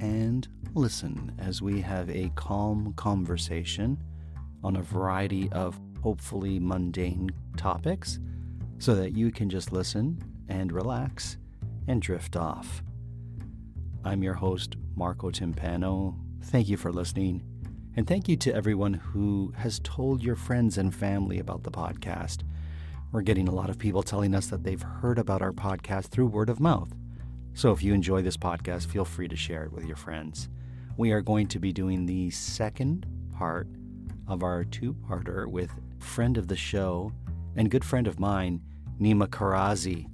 and listen as we have a calm conversation on a variety of hopefully mundane topics so that you can just listen and relax and drift off. I'm your host, Marco Timpano. Thank you for listening. And thank you to everyone who has told your friends and family about the podcast. We're getting a lot of people telling us that they've heard about our podcast through word of mouth. So if you enjoy this podcast, feel free to share it with your friends. We are going to be doing the second part of our two parter with friend of the show and good friend of mine, Nima Kharrazi.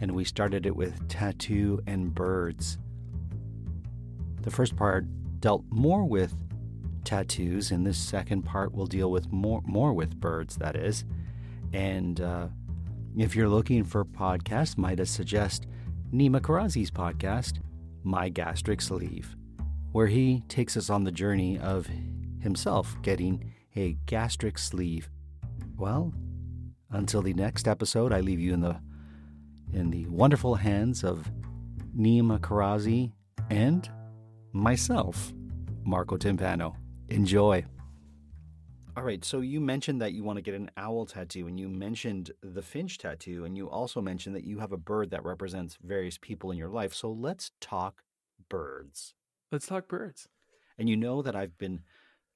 And we started it with tattoo and birds. The first part dealt more with tattoos, and this second part will deal with more more with birds. That is, and uh, if you're looking for podcasts, might I suggest Nima Kharrazi's podcast, My Gastric Sleeve, where he takes us on the journey of himself getting a gastric sleeve. Well, until the next episode, I leave you in the in the wonderful hands of Nima Kharrazi and myself, Marco Timpano. Enjoy. All right, so you mentioned that you want to get an owl tattoo, and you mentioned the finch tattoo, and you also mentioned that you have a bird that represents various people in your life. So let's talk birds. Let's talk birds. And you know that I've been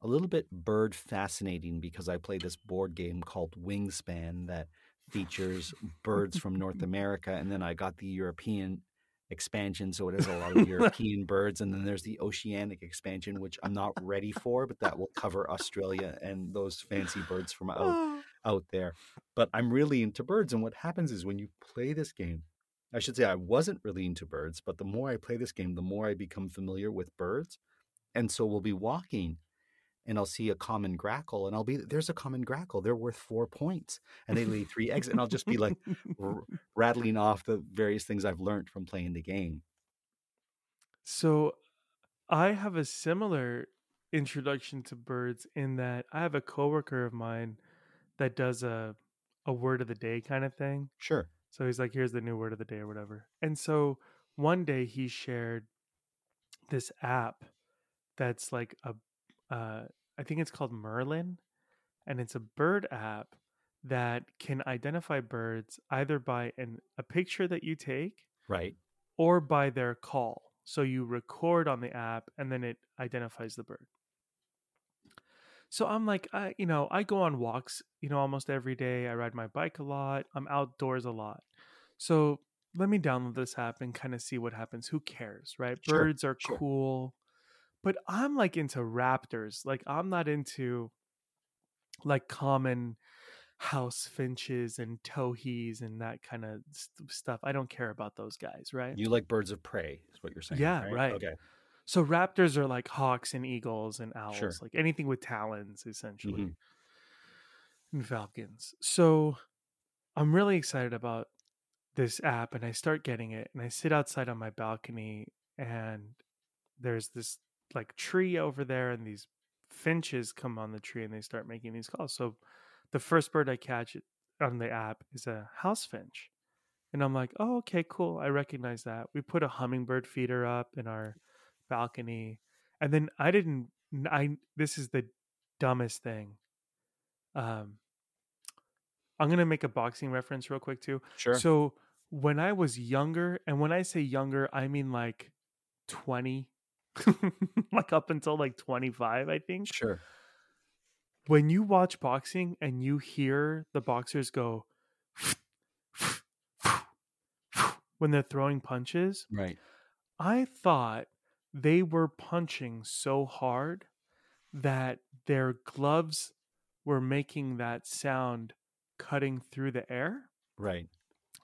a little bit bird fascinating because I play this board game called Wingspan that features birds from North America, and then I got the European expansion, so it has a lot of European birds, and then there's the oceanic expansion, which I'm not ready for, but that will cover Australia and those fancy birds from out oh. out there. But I'm really into birds, and what happens is when you play this game, I should say I wasn't really into birds, but the more I play this game, the more I become familiar with birds, and so we'll be walking and I'll see a common grackle, and I'll be there's a common grackle. They're worth four points, and they lay three eggs, and I'll just be like r- rattling off the various things I've learned from playing the game. So, I have a similar introduction to birds in that I have a coworker of mine that does a a word of the day kind of thing. Sure. So he's like, "Here's the new word of the day" or whatever. And so one day he shared this app that's like a uh, I think it's called Merlin, and it's a bird app that can identify birds either by an a picture that you take, right, or by their call. So you record on the app, and then it identifies the bird. So I'm like, I, you know, I go on walks, you know, almost every day. I ride my bike a lot. I'm outdoors a lot. So let me download this app and kind of see what happens. Who cares, right? Sure, Birds are sure. cool but I'm like into raptors. Like I'm not into like common house finches and towhees and that kind of st- stuff. I don't care about those guys, right? You like birds of prey, is what you're saying. Yeah, right. Okay. So raptors are like hawks and eagles and owls, Sure. like anything with talons, essentially, Mhm. and falcons. So I'm really excited about this app, and I start getting it, and I sit outside on my balcony, and there's this like tree over there, and these finches come on the tree, and they start making these calls. So the first bird I catch on the app is a house finch. And I'm like, oh, okay, cool. I recognize that. We put a hummingbird feeder up in our balcony. And then I didn't, I, this is the dumbest thing. Um, I'm gonna make a boxing reference real quick too. Sure. So when I was younger, and when I say younger, I mean like 20, like up until like 25, I think. sure. When you watch boxing and you hear the boxers go when they're throwing punches, Right. I thought they were punching so hard that their gloves were making that sound cutting through the air. Right.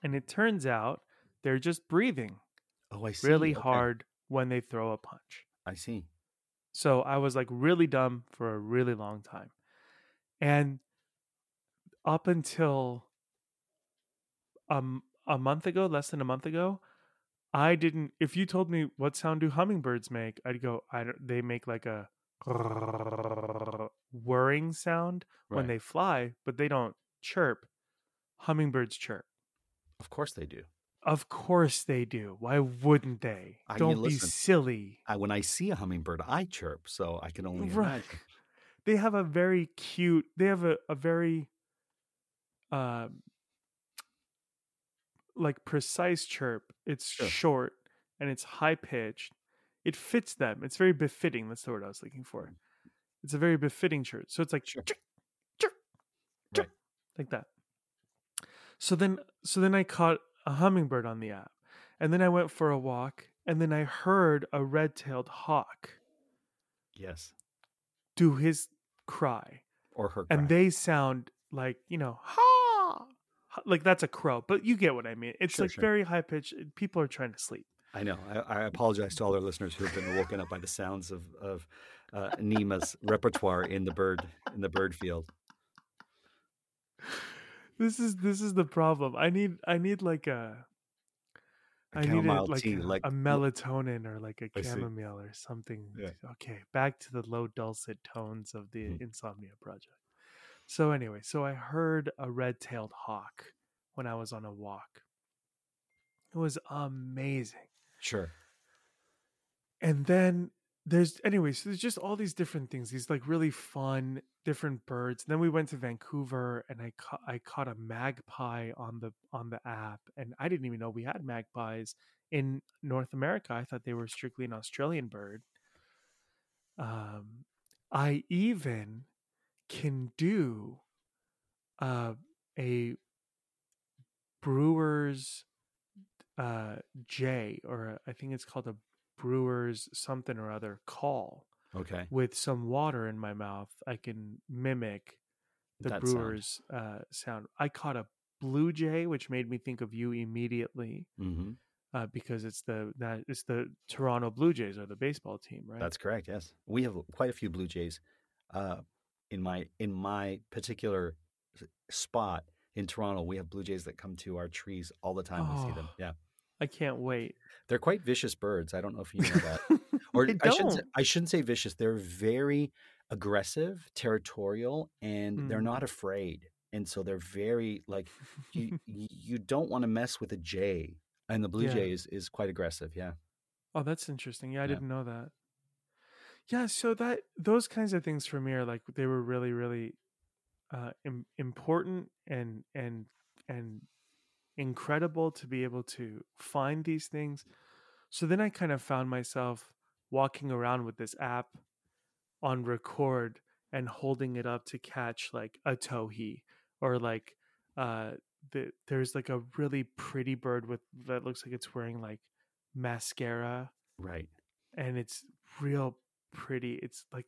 And it turns out they're just breathing Oh, I see. really Okay. hard when they throw a punch. I see. So I was like really dumb for a really long time. And up until um a month ago, less than a month ago, I didn't if you told me what sound do hummingbirds make, I'd go I don't they make like a whirring sound when they fly, but they don't chirp. Hummingbirds chirp. Of course they do. Of course they do. Why wouldn't they? I Don't be listen, silly. I, when I see a hummingbird, I chirp, so I can only Right. imagine. they have a very cute they have a, a very uh, like precise chirp it's Sure. short and it's high pitched it fits them it's very befitting that's the word i was looking for it's a very befitting chirp so it's like Sure. chirp, chirp, chirp, Right. like that so then so then i caught a hummingbird on the app and then i went for a walk and then i heard a red-tailed hawk Yes. do his cry Or her. and they sound like you know ha like that's a crow but you get what i mean it's Sure, like sure. very high pitched people are trying to sleep I know. I, I apologize to all our listeners who have been woken up by the sounds of of uh, Nima's repertoire in the bird in the bird field. This is this is the problem i need i need like a I need a, chamomile like tea, a, like a melatonin or like a chamomile or something. Yeah. Okay, back to the low dulcet tones of the Mhm. Insomnia Project. So anyway, so I heard a red-tailed hawk when I was on a walk. It was amazing. Sure. and then there's anyway so there's just all these different things these like really fun different birds then we went to vancouver and i caught i caught a magpie on the on the app and i didn't even know we had magpies in north america i thought they were strictly an australian bird. Um i even can do uh a brewer's uh J or a, I think it's called a brewer's something or other call Okay. with some water in my mouth. I can mimic the That sound. brewer's uh sound. I caught a blue jay, which made me think of you immediately hmm uh, because it's the that it's the Toronto Blue Jays or the baseball team, right? That's correct. Yes, we have quite a few blue jays uh, in my in my particular spot in Toronto. We have blue jays that come to our trees all the time. We see them. Oh. Yeah, I can't wait. they're quite vicious birds. I don't know if you know that. or I shouldn't say. I shouldn't say vicious. They're very aggressive, territorial, and they're Mm. not afraid. And so they're very like you. you you don't want to mess with a jay, and the blue Yeah. jay is, is quite aggressive. Yeah, Oh, that's interesting. Yeah, I Yeah. didn't know that. Yeah, so that those kinds of things for me are like they were really, really uh, Im- important and and and incredible to be able to find these things. So then I kind of found myself walking around with this app on record and holding it up to catch like a towhee or like uh the, there's like a really pretty bird with that looks like it's wearing like mascara right. and it's real pretty. It's like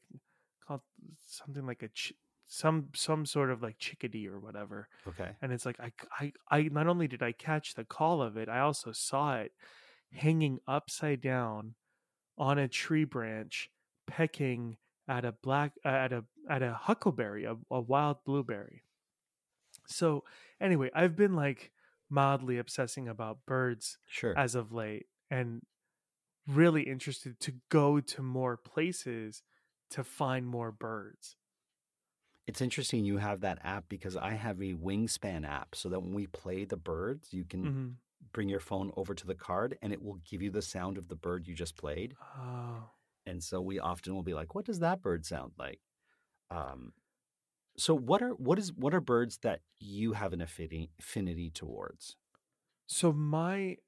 called something like a ch- some some sort of like chickadee or whatever. Okay. And it's like I I I not only did I catch the call of it, I also saw it hanging upside down on a tree branch, pecking at a black uh, at a at a huckleberry, a, a wild blueberry. So anyway, I've been like mildly obsessing about birds Sure. as of late and really interested to go to more places to find more birds. It's interesting you have that app because I have a wingspan app so that when we play the birds, you can Mhm. bring your phone over to the card and it will give you the sound of the bird you just played. Oh, And so we often will be like, what does that bird sound like? Um, so what are what is what are birds that you have an affinity affinity towards? So my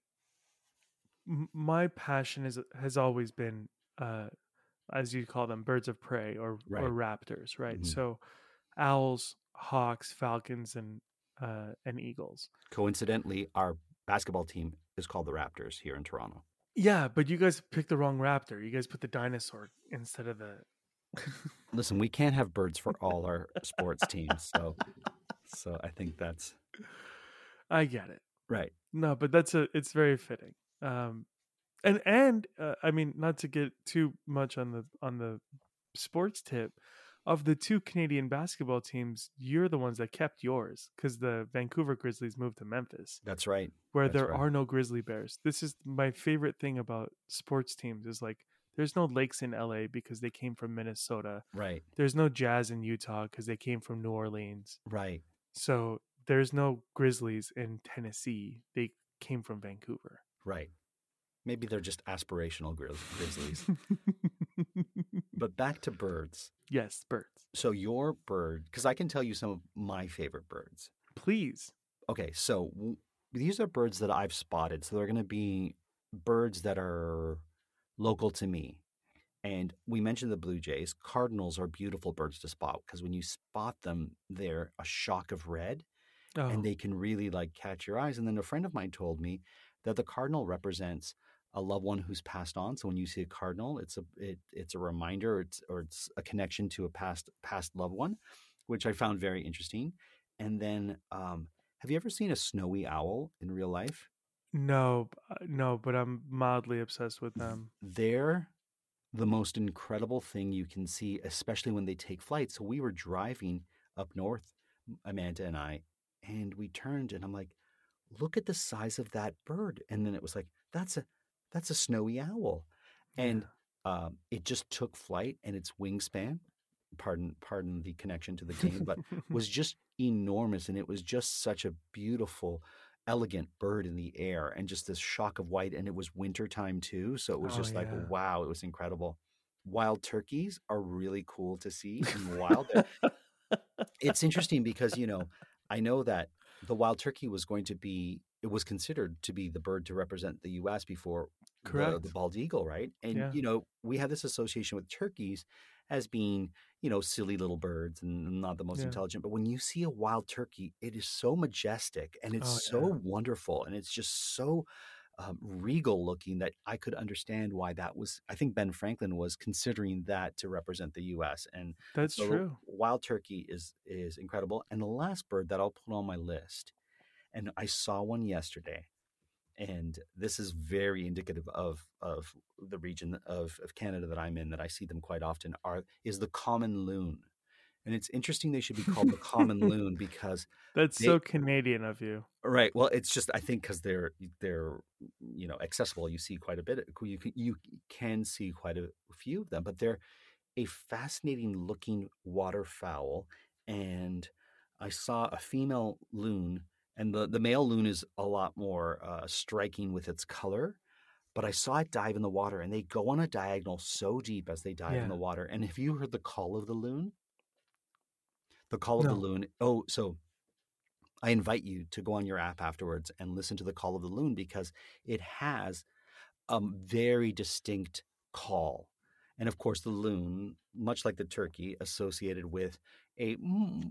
my passion is has always been uh as you call them birds of prey or Right. or raptors, right? Mhm. So owls, hawks, falcons and uh and eagles. Coincidentally, our basketball team is called the Raptors here in Toronto. Yeah, but you guys picked the wrong raptor. You guys put the dinosaur instead of the Listen, we can't have birds for all our sports teams, so so I think that's I get it. right. No, but that's a it's very fitting. Um and and uh, I mean not to get too much on the on the sports tip of the two Canadian basketball teams, you're the ones that kept yours cuz the Vancouver Grizzlies moved to Memphis That's right. where That's there right. are no grizzly bears. This is my favorite thing about sports teams is like there's no lakes in LA because they came from Minnesota. Right. There's no jazz in Utah cuz they came from New Orleans. Right. So there's no grizzlies in Tennessee. They came from Vancouver. Right. Maybe they're just aspirational grizz- grizzlies. but back to birds. yes, birds. So your bird, because I can tell you some of my favorite birds. Please. Okay, so w- these are birds that I've spotted. So they're going to be birds that are local to me. And we mentioned the blue jays. Cardinals are beautiful birds to spot because when you spot them, they're a shock of red Oh, and they can really like catch your eyes. And then a friend of mine told me that the cardinal represents a loved one who's passed on. So when you see a cardinal, it's a it, it's a reminder, or it's or it's a connection to a past past loved one, which I found very interesting. And then, um, have you ever seen a snowy owl in real life? no, uh, no, but I'm mildly obsessed with them. They're the most incredible thing you can see, especially when they take flight. So we were driving up north, Amanda and I, and we turned and I'm like, look at the size of that bird. And then it was like, that's a that's a snowy owl. And um, it just took flight and its wingspan, pardon pardon the connection to the game, but was just enormous and it was just such a beautiful elegant bird in the air and just this shock of white and it was wintertime too so it was Oh, just like wow it was incredible. Wild turkeys are really cool to see in the wild it's interesting because you know i know that the wild turkey was going to be it was considered to be the bird to represent the us before the, the bald eagle right and Yeah. you know we have this association with turkeys as being you know silly little birds and not the most Yeah. intelligent but when you see a wild turkey it is so majestic and it's Oh, so yeah. wonderful and it's just so um, regal looking that i could understand why that was i think ben franklin was considering that to represent the us and That's so true. Wild turkey is is incredible. And the last bird that I'll put on my list, and I saw one yesterday, and this is very indicative of of the region of, of Canada that I'm in, that I see them quite often, are is the common loon. And it's interesting they should be called the common loon because That's they- so Canadian of you. Right. Well, it's just I think because they're they're you know accessible. You see quite a bit. You can, you can see quite a few of them, but they're a fascinating looking waterfowl. And I saw a female loon, and the the male loon is a lot more uh, striking with its color. But I saw it dive in the water, and they go on a diagonal so deep as they dive Yeah. in the water. And have you heard the call of the loon? The call of the loon. Oh, so I invite you to go on your app afterwards and listen to the call of the loon because it has a very distinct call. And of course, the loon, much like the turkey, associated with a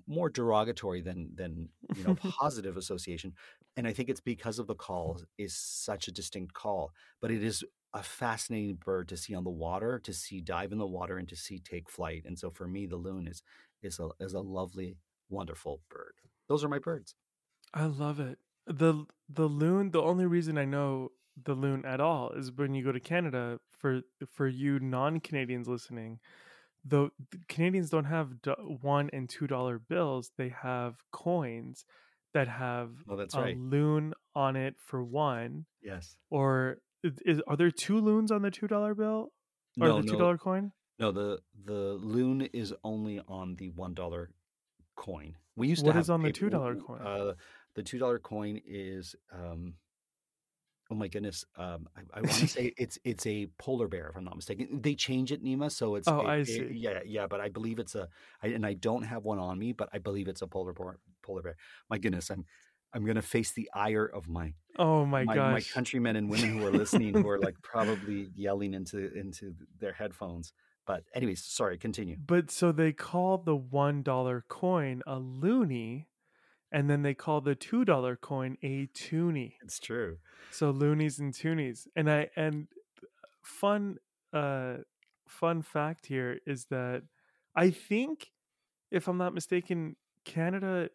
more derogatory than than you know positive association. And I think it's because of the call is such a distinct call, but it is a fascinating bird to see on the water, to see dive in the water, and to see take flight. And so for me, the loon is is a is a lovely, wonderful bird. Those are my birds. I love it. The the loon, the only reason I know the loon at all is when you go to Canada for for you non-Canadians listening, the, the Canadians don't have 1 and 2 dollar bills, they have coins that have Oh, that's a right. loon on it for 1 Yes. or is, are there two loons on the $2 bill or No, the $2 no, coin? no. The the loon is only on the one dollar coin. We used What to have is on the $2 coin? Uh, the two dollar coin is um, Oh my goodness! Um, I, I want to say it's it's a polar bear, if I'm not mistaken. They change it, Nima, so it's Oh, it- I it- see. yeah, yeah. But I believe it's a, I, and I don't have one on me, but I believe it's a polar bear. Polar bear. My goodness, I'm I'm gonna face the ire of my Oh my, my, gosh. my countrymen and women who are listening, who are like probably yelling into into their headphones. But anyways, sorry. Continue. But so they call the one dollar coin a loonie, and then they call the two dollar coin a toonie. It's true. So loonies and toonies, and I and fun uh fun fact here is that I think, if I'm not mistaken, Canada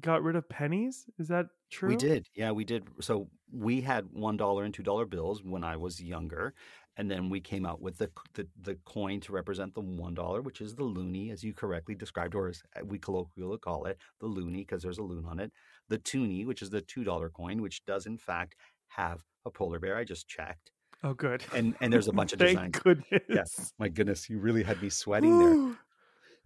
got rid of pennies. Is that true? We did. Yeah, we did. So we had one dollar and two dollar bills when I was younger, and then we came out with the the, the coin to represent the one dollar, which is the loonie, as you correctly described, or as uh, we colloquially call it, the loonie, because there's a loon on it. The toonie, which is the two dollar coin, which does in fact have a polar bear. I just checked, Oh, good. and and there's a bunch of designs. Thank designs. goodness. Yes, my goodness, you really had me sweating there.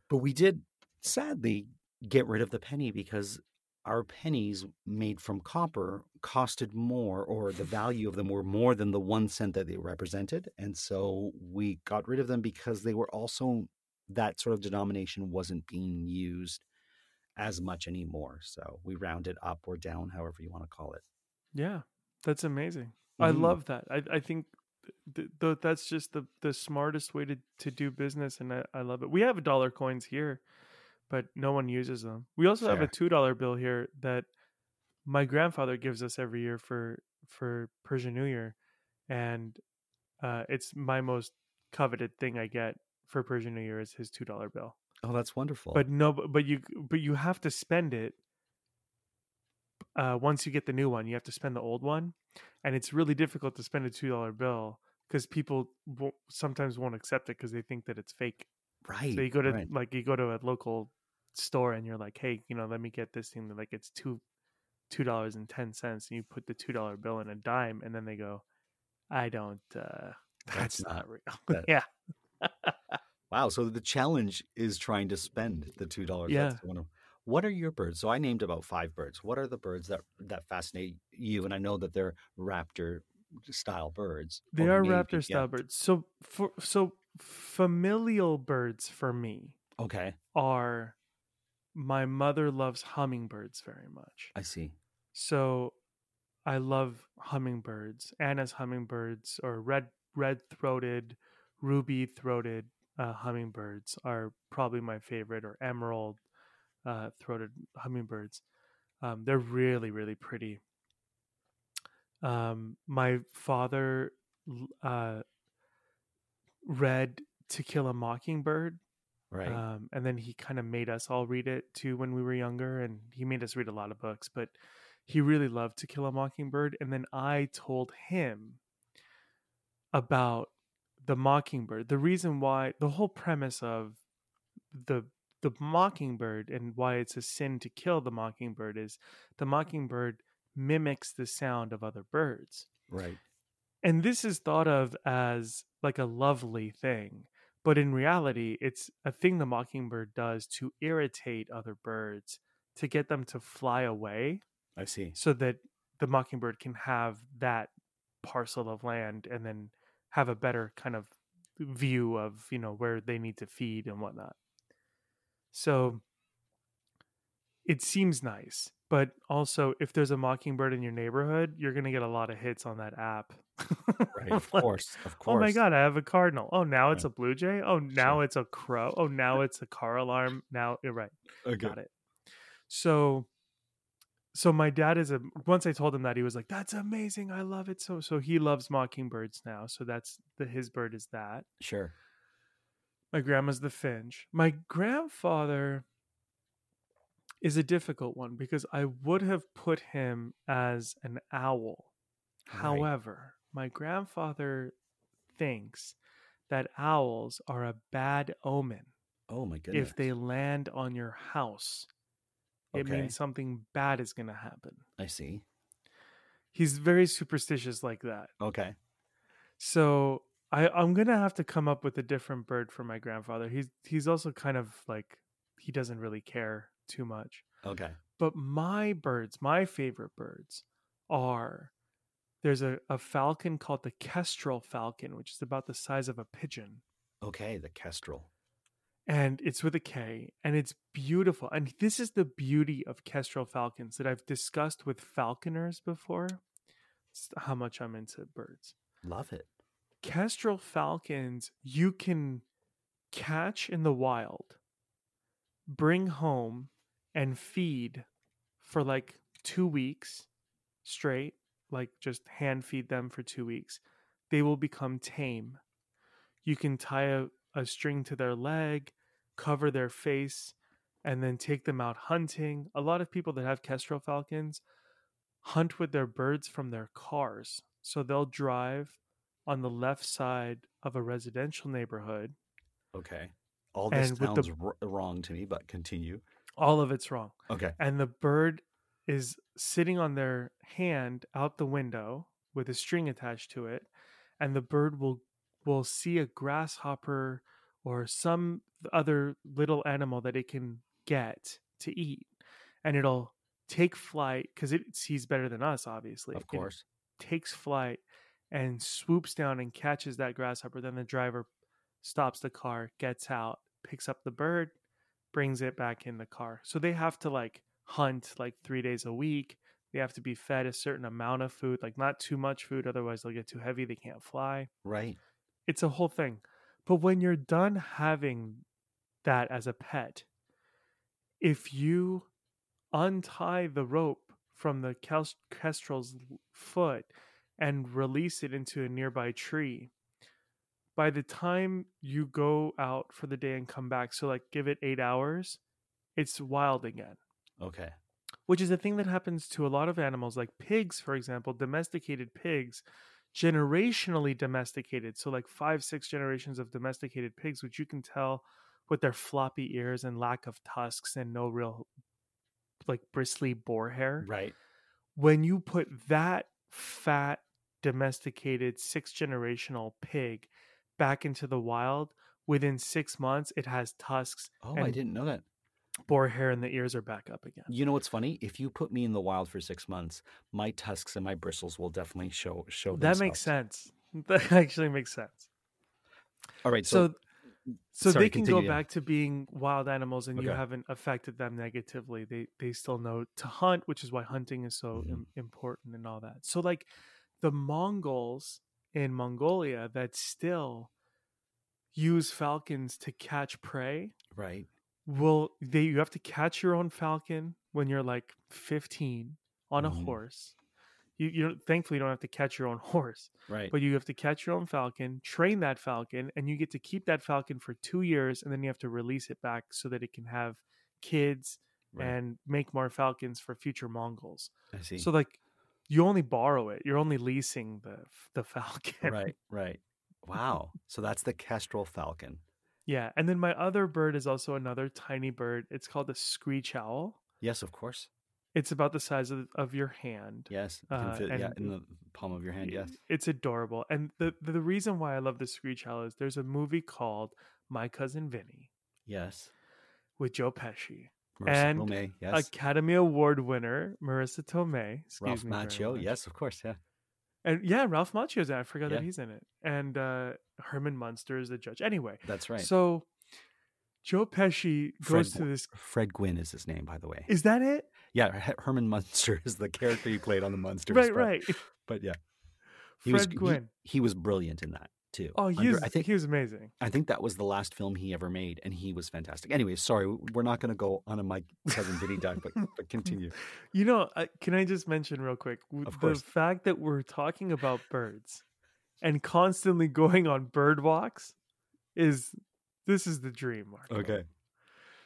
But we did sadly get rid of the penny because our pennies made from copper costed more, or the value of them were more than the one cent that they represented. And so we got rid of them because they were also, that sort of denomination wasn't being used as much anymore. So we rounded up or down, however you want to call it. Yeah, that's amazing. I Mhm. love that. I, I think th- th- that's just the, the smartest way to, to do business, and I, I love it. We have dollar coins here, but no one uses them. We also have a two dollar bill here that my grandfather gives us every year for for Persian New Year, and uh, it's my most coveted thing I get for Persian New Year is his two dollar bill. Oh, that's wonderful. But no, but but you but you have to spend it. Uh, once you get the new one, you have to spend the old one, and it's really difficult to spend a two dollar bill because people won't, sometimes won't accept it because they think that it's fake. Right. So you go to right. like you go to a local store and you're like, hey, you know, let me get this thing. Like it's two two dollars and ten cents, and you put the two dollar bill in a dime, and then they go, I don't. uh That's, That's not, real. that- yeah. Wow. So the challenge is trying to spend the two dollars. Yeah. One of, what are your birds? So I named about five birds. What are the birds that that fascinate you? And I know that they're raptor style birds. They are raptor style birds. So for so familial birds for me Okay, are my mother loves hummingbirds very much. I see. So I love hummingbirds. Anna's hummingbirds or red red throated, ruby throated uh, hummingbirds are probably my favorite, or emerald uh, throated hummingbirds. Um, they're really really pretty. Um, my father uh, read To Kill a Mockingbird Right. um, and then he kind of made us all read it too when we were younger, and he made us read a lot of books. But he really loved To Kill a Mockingbird, and then I told him about the Mockingbird. The reason why, the whole premise of the the Mockingbird and why it's a sin to kill the Mockingbird is the Mockingbird mimics the sound of other birds right. And this is thought of as like a lovely thing but in reality it's a thing the mockingbird does to irritate other birds to get them to fly away I see. so that the mockingbird can have that parcel of land and then have a better kind of view of you know where they need to feed and whatnot so it seems nice but also if there's a mockingbird in your neighborhood you're going to get a lot of hits on that app Right. Of Like, course. Of course. oh my god i have a cardinal oh now it's Right. a blue jay oh now Sure. it's a crow oh now it's a car alarm now you're right Okay. got it so so my dad is a once i told him that he was like that's amazing i love it so so he loves mockingbirds now so that's the his bird is that Sure. my grandma's the finch my grandfather is a difficult one because i would have put him as an owl Right. however my grandfather thinks that owls are a bad omen Oh my goodness. if they land on your house it Okay. means something bad is going to happen I see. he's very superstitious like that Okay. so I, i'm going to have to come up with a different bird for my grandfather he's he's also kind of like he doesn't really care too much Okay. but my birds my favorite birds are there's a, a falcon called the kestrel falcon, which is about the size of a pigeon. Okay, the kestrel. And it's with a K, and it's beautiful. And this is the beauty of kestrel falcons that I've discussed with falconers before. It's how much I'm into birds. Love it. Kestrel falcons, you can catch in the wild, bring home, and feed for like two weeks straight, like just hand feed them for two weeks. They will become tame. You can tie a, a string to their leg, cover their face, and then take them out hunting. A lot of people that have kestrel falcons hunt with their birds from their cars. So they'll drive on the left side of a residential neighborhood. Okay. All this sounds the- r- wrong to me, but continue. All of it's wrong. Okay. And the bird is sitting on their hand out the window with a string attached to it. And the bird will will see a grasshopper or some other little animal that it can get to eat. And it'll take flight because it sees better than us, obviously. Of It course. takes flight and swoops down and catches that grasshopper. Then the driver stops the car, gets out, picks up the bird, brings it back in the car. So they have to like hunt like three days a week. They have to be fed a certain amount of food, like not too much food, otherwise they'll get too heavy. They can't fly. Right. It's a whole thing. But when you're done having that as a pet, if you untie the rope from the kestrel's foot and release it into a nearby tree, by the time you go out for the day and come back, so like give it eight hours, it's wild again. Okay. Which is a thing that happens to a lot of animals, like pigs, for example, domesticated pigs, generationally domesticated. So, like five, six generations of domesticated pigs, which you can tell with their floppy ears and lack of tusks and no real, like, bristly boar hair Right. when you put that fat domesticated six generational pig back into the wild within six months it has tusks Oh, I didn't know that. Boar hair and the ears are back up again You know what's funny? If you put me in the wild for six months, my tusks and my bristles will definitely show show. that makes sense that actually makes sense All right. So, so so sorry, they can continue, go back to being wild animals and you haven't affected them negatively they they still know to hunt which is why hunting is so Mhm. im- important and all that so like the mongols in mongolia that still use falcons to catch prey right. Will they you have to catch your own falcon when you're like 15 on a Mhm. horse you you don't thankfully you don't have to catch your own horse Right. but you have to catch your own falcon, train that falcon, and you get to keep that falcon for two years, and then you have to release it back so that it can have kids right. and make more falcons for future Mongols. I see. So like, you only borrow it; you're only leasing the the falcon. right. Right. Wow. So that's the kestrel falcon. Yeah, and then my other bird is also another tiny bird. It's called a screech owl. Yes, of course. It's about the size of, of your hand. Yes. Can Uh, fit, yeah, in the palm of your hand. Yes. It's adorable. And the, the reason why I love the screech owl is there's a movie called My Cousin Vinny Yes. with Joe Pesci. Marisa And Tomei, yes. Academy Award winner Marisa Tomei. Excuse Ralph me Macchio. Yes, of course. Yeah. And yeah, Ralph Macchio's in. it. I forgot Yeah. that he's in it, and uh, Herman Munster is the judge. Anyway, That's right. so Joe Pesci goes Fred to this. Fred Gwynne is his name, by the way. Is that it? Yeah, Herman Munster is the character he played on the Munsters. right, but- right. But yeah, he Fred was he- Gwynne. He, was brilliant in that too. oh, he Under- was. I think he was amazing. I think that was the last film he ever made, and he was fantastic. Anyway, sorry, we're not going to go on a my cousin Vinny dive, but but continue. You know, uh, can I just mention real quick Of the course. fact that we're talking about birds and constantly going on bird walks is this is the dream, Mark. Okay.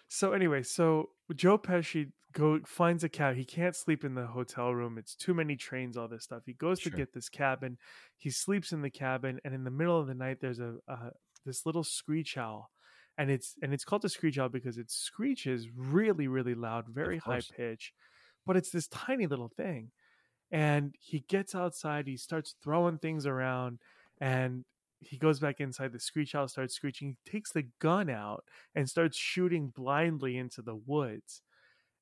So anyway, so Joe Pesci go finds a cab. He can't sleep in the hotel room. It's too many trains, all this stuff. He goes to get this cabin. He sleeps in the cabin, and in the middle of the night, there's a, a this little screech owl, and it's and it's called the screech owl because it screeches really, really loud, very high pitch, but it's this tiny little thing. And he gets outside. He starts throwing things around, and he goes back inside. The screech owl starts screeching. He takes the gun out and starts shooting blindly into the woods.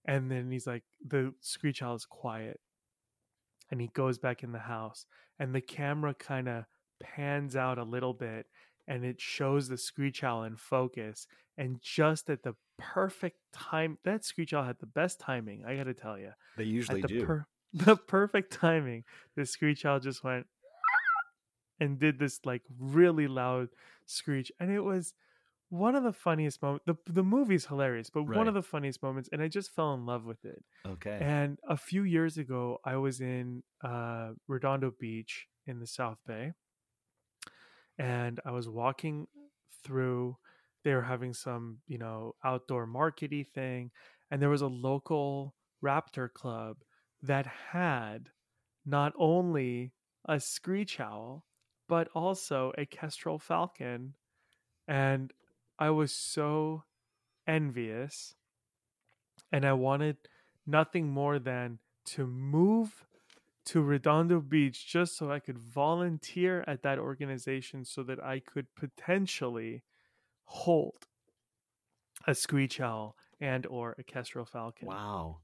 And then he's like, the screech owl is quiet. and he goes back in the house and the camera kind of pans out a little bit and it shows the screech owl in focus and just at the perfect time that screech owl had the best timing i gotta tell you They usually the, do. per- the perfect timing the screech owl just went and did this like really loud screech and it was one of the funniest moments the, the movie's hilarious but one of the funniest moments and i just fell in love with it okay. and a few years ago, I was in uh, Redondo Beach in the South Bay, and I was walking through. They were having some, you know, outdoor markety thing, and there was a local raptor club that had not only a screech owl but also a kestrel falcon, and I was so envious, and I wanted nothing more than to move to Redondo Beach just so I could volunteer at that organization so that I could potentially hold a screech owl and or a kestrel falcon. wow.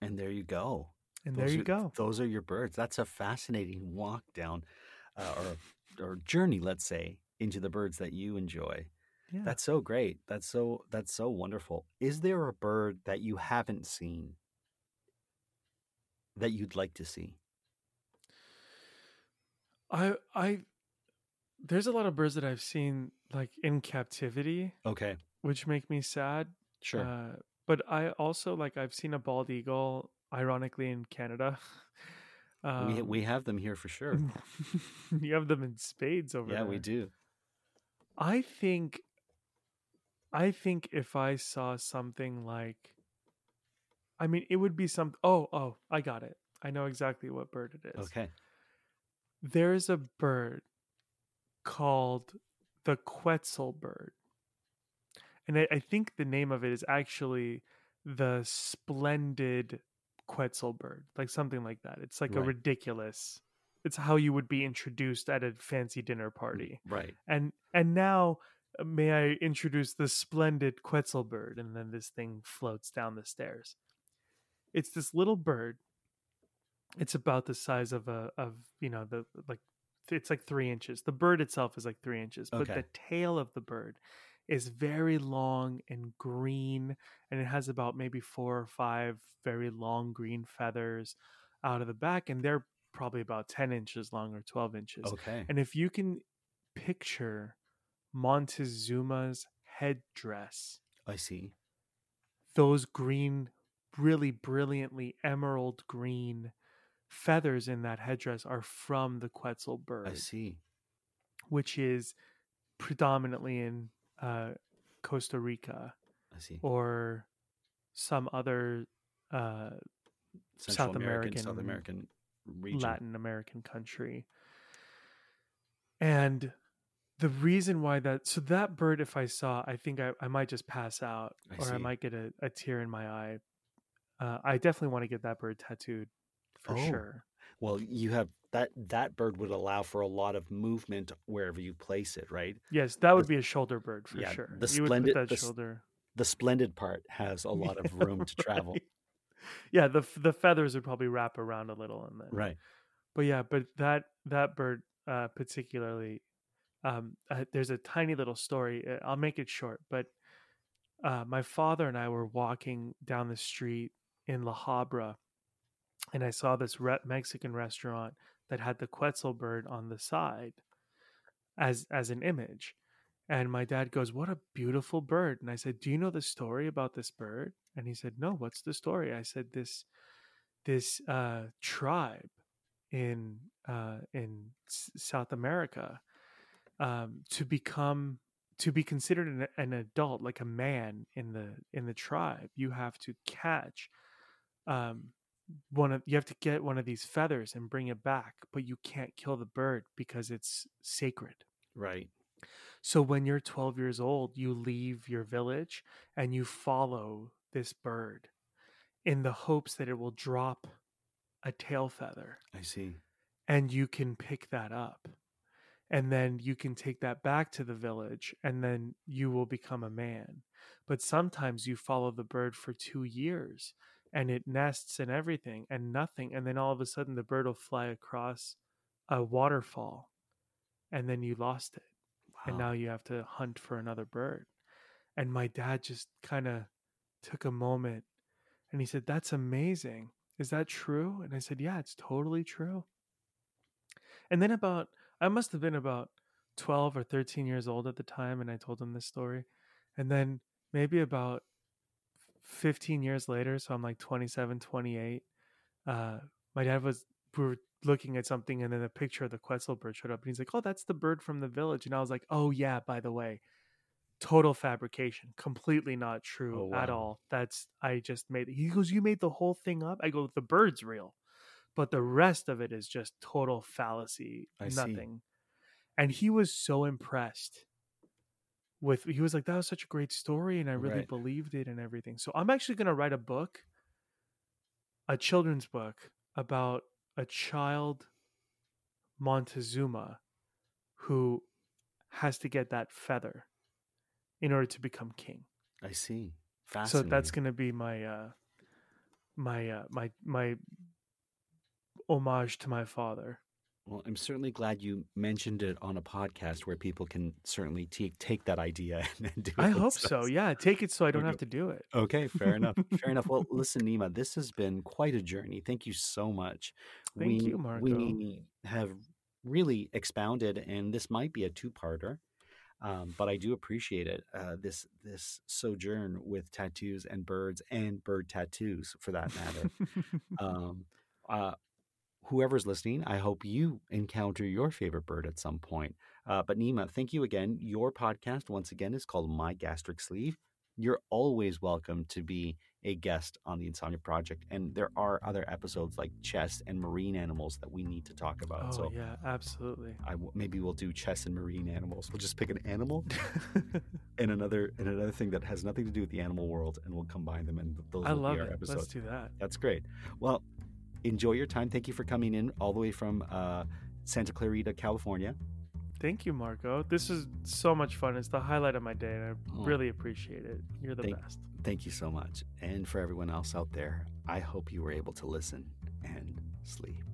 And there you go. And Those there you are- go. Those are your birds. That's a fascinating walk down, uh, or or journey, let's say, into the birds that you enjoy. Yeah. That's so great. That's so that's so wonderful. Is there a bird that you haven't seen that you'd like to see? I I there's a lot of birds that I've seen like in captivity, Okay, which make me sad. sure. Uh, but I also like I've seen a bald eagle, ironically in Canada. we Um, we have them here for sure. you have them in spades over yeah, there. Yeah, we do. I think I think if I saw something like I mean it would be some oh oh I got it. I know exactly what bird it is. Okay. There's a bird called the Quetzal bird. And I, I think the name of it is actually the splendid Quetzal bird, like something like that. It's like a ridiculous. It's how you would be introduced at a fancy dinner mm, party. Right. And and now Uh, may I introduce the splendid Quetzal bird and then this thing floats down the stairs. It's this little bird. It's about the size of a of you know the like it's like three inches. The bird itself is like three inches, but Okay. the tail of the bird is very long and green, and it has about maybe four or five very long green feathers out of the back, and they're probably about ten inches long or twelve inches. Okay. And if you can picture Montezuma's headdress, I see. those green, really brilliantly emerald green feathers in that headdress are from the Quetzal bird, I see. which is predominantly in uh, Costa Rica I see. or some other uh, Central South American, South American, American region. Latin American country. And the reason why that so that bird, if I saw, I think I, I might just pass out I or I might get a, a tear in my eye. Uh, I definitely want to get that bird tattooed for Oh. sure. Well, you have that that bird would allow for a lot of movement wherever you place it, right? Yes, that would The- be a shoulder bird for yeah, sure. the you splendid- the shoulder. The splendid part has a lot of room to travel. Yeah, the the feathers would probably wrap around a little and then Right. but yeah but that that bird uh particularly um uh, there's a tiny little story uh, i'll make it short but uh my father and i were walking down the street in la habra and i saw this re- mexican restaurant that had the quetzal bird on the side as as an image and my dad goes what a beautiful bird and i said do you know the story about this bird? And he said no what's the story? I said this this uh tribe in uh, in S- South America um, to become to be considered an, an adult, like a man in the in the tribe, you have to catch um, one of you have to get one of these feathers and bring it back, but you can't kill the bird because it's sacred. Right. So when you're 12 years old, you leave your village and you follow this bird in the hopes that it will drop a tail feather I see. and you can pick that up and then you can take that back to the village and then you will become a man. But sometimes you follow the bird for 2 years and it nests and everything and nothing and then all of a sudden the bird will fly across a waterfall and then you lost it and now you have to hunt for another bird. And my dad just kind of took a moment and he said that's amazing. Is that true? And i said yeah it's totally true. And then about i must have been about 12 or 13 years old at the time and i told him this story and then maybe about 15 years later so i'm like 27 28 uh my dad was we were looking at something and then a picture of the quetzal bird showed up and he's like oh that's the bird from the village and i was like oh yeah by the way total fabrication completely not true Oh, at all. That's i just made it. he goes you made the whole thing up? I go the bird's real but the rest of it is just total fallacy I see. nothing and he was so impressed with he was like that was such a great story and i really Right. believed it and everything so i'm actually going to write a book a children's book about a child montezuma who has to get that feather in order to become king I see. so that's going to be my uh my uh my my homage to my father Well, I'm certainly glad you mentioned it on a podcast where people can certainly take take that idea and do it. i hope so yeah take it so i don't have to do it Okay, fair enough. Fair enough. Well, listen, Nima, this has been quite a journey. Thank you so much. Thank we, you, Marco. We have really expounded, and this might be a two-parter, um, but I do appreciate it. Uh, this this sojourn with tattoos and birds and bird tattoos, for that matter. um, uh, whoever's listening, I hope you encounter your favorite bird at some point. Uh, but Nima, thank you again. Your podcast, once again, is called My Gastric Sleeve. You're always welcome to be a guest on the Insomnia Project. And there are other episodes like chess and marine animals that we need to talk about. oh so yeah absolutely I w- maybe we'll do chess and marine animals. We'll just pick an animal and another and another thing that has nothing to do with the animal world, and we'll combine them. And those i will love be our it episodes. let's do that That's great. Well, enjoy your time. Thank you for coming in all the way from uh, Santa Clarita, California. thank you marco this is so much fun it's the highlight of my day and i Oh. really appreciate it you're the Thank- best Thank you so much. And for everyone else out there, I hope you were able to listen and sleep.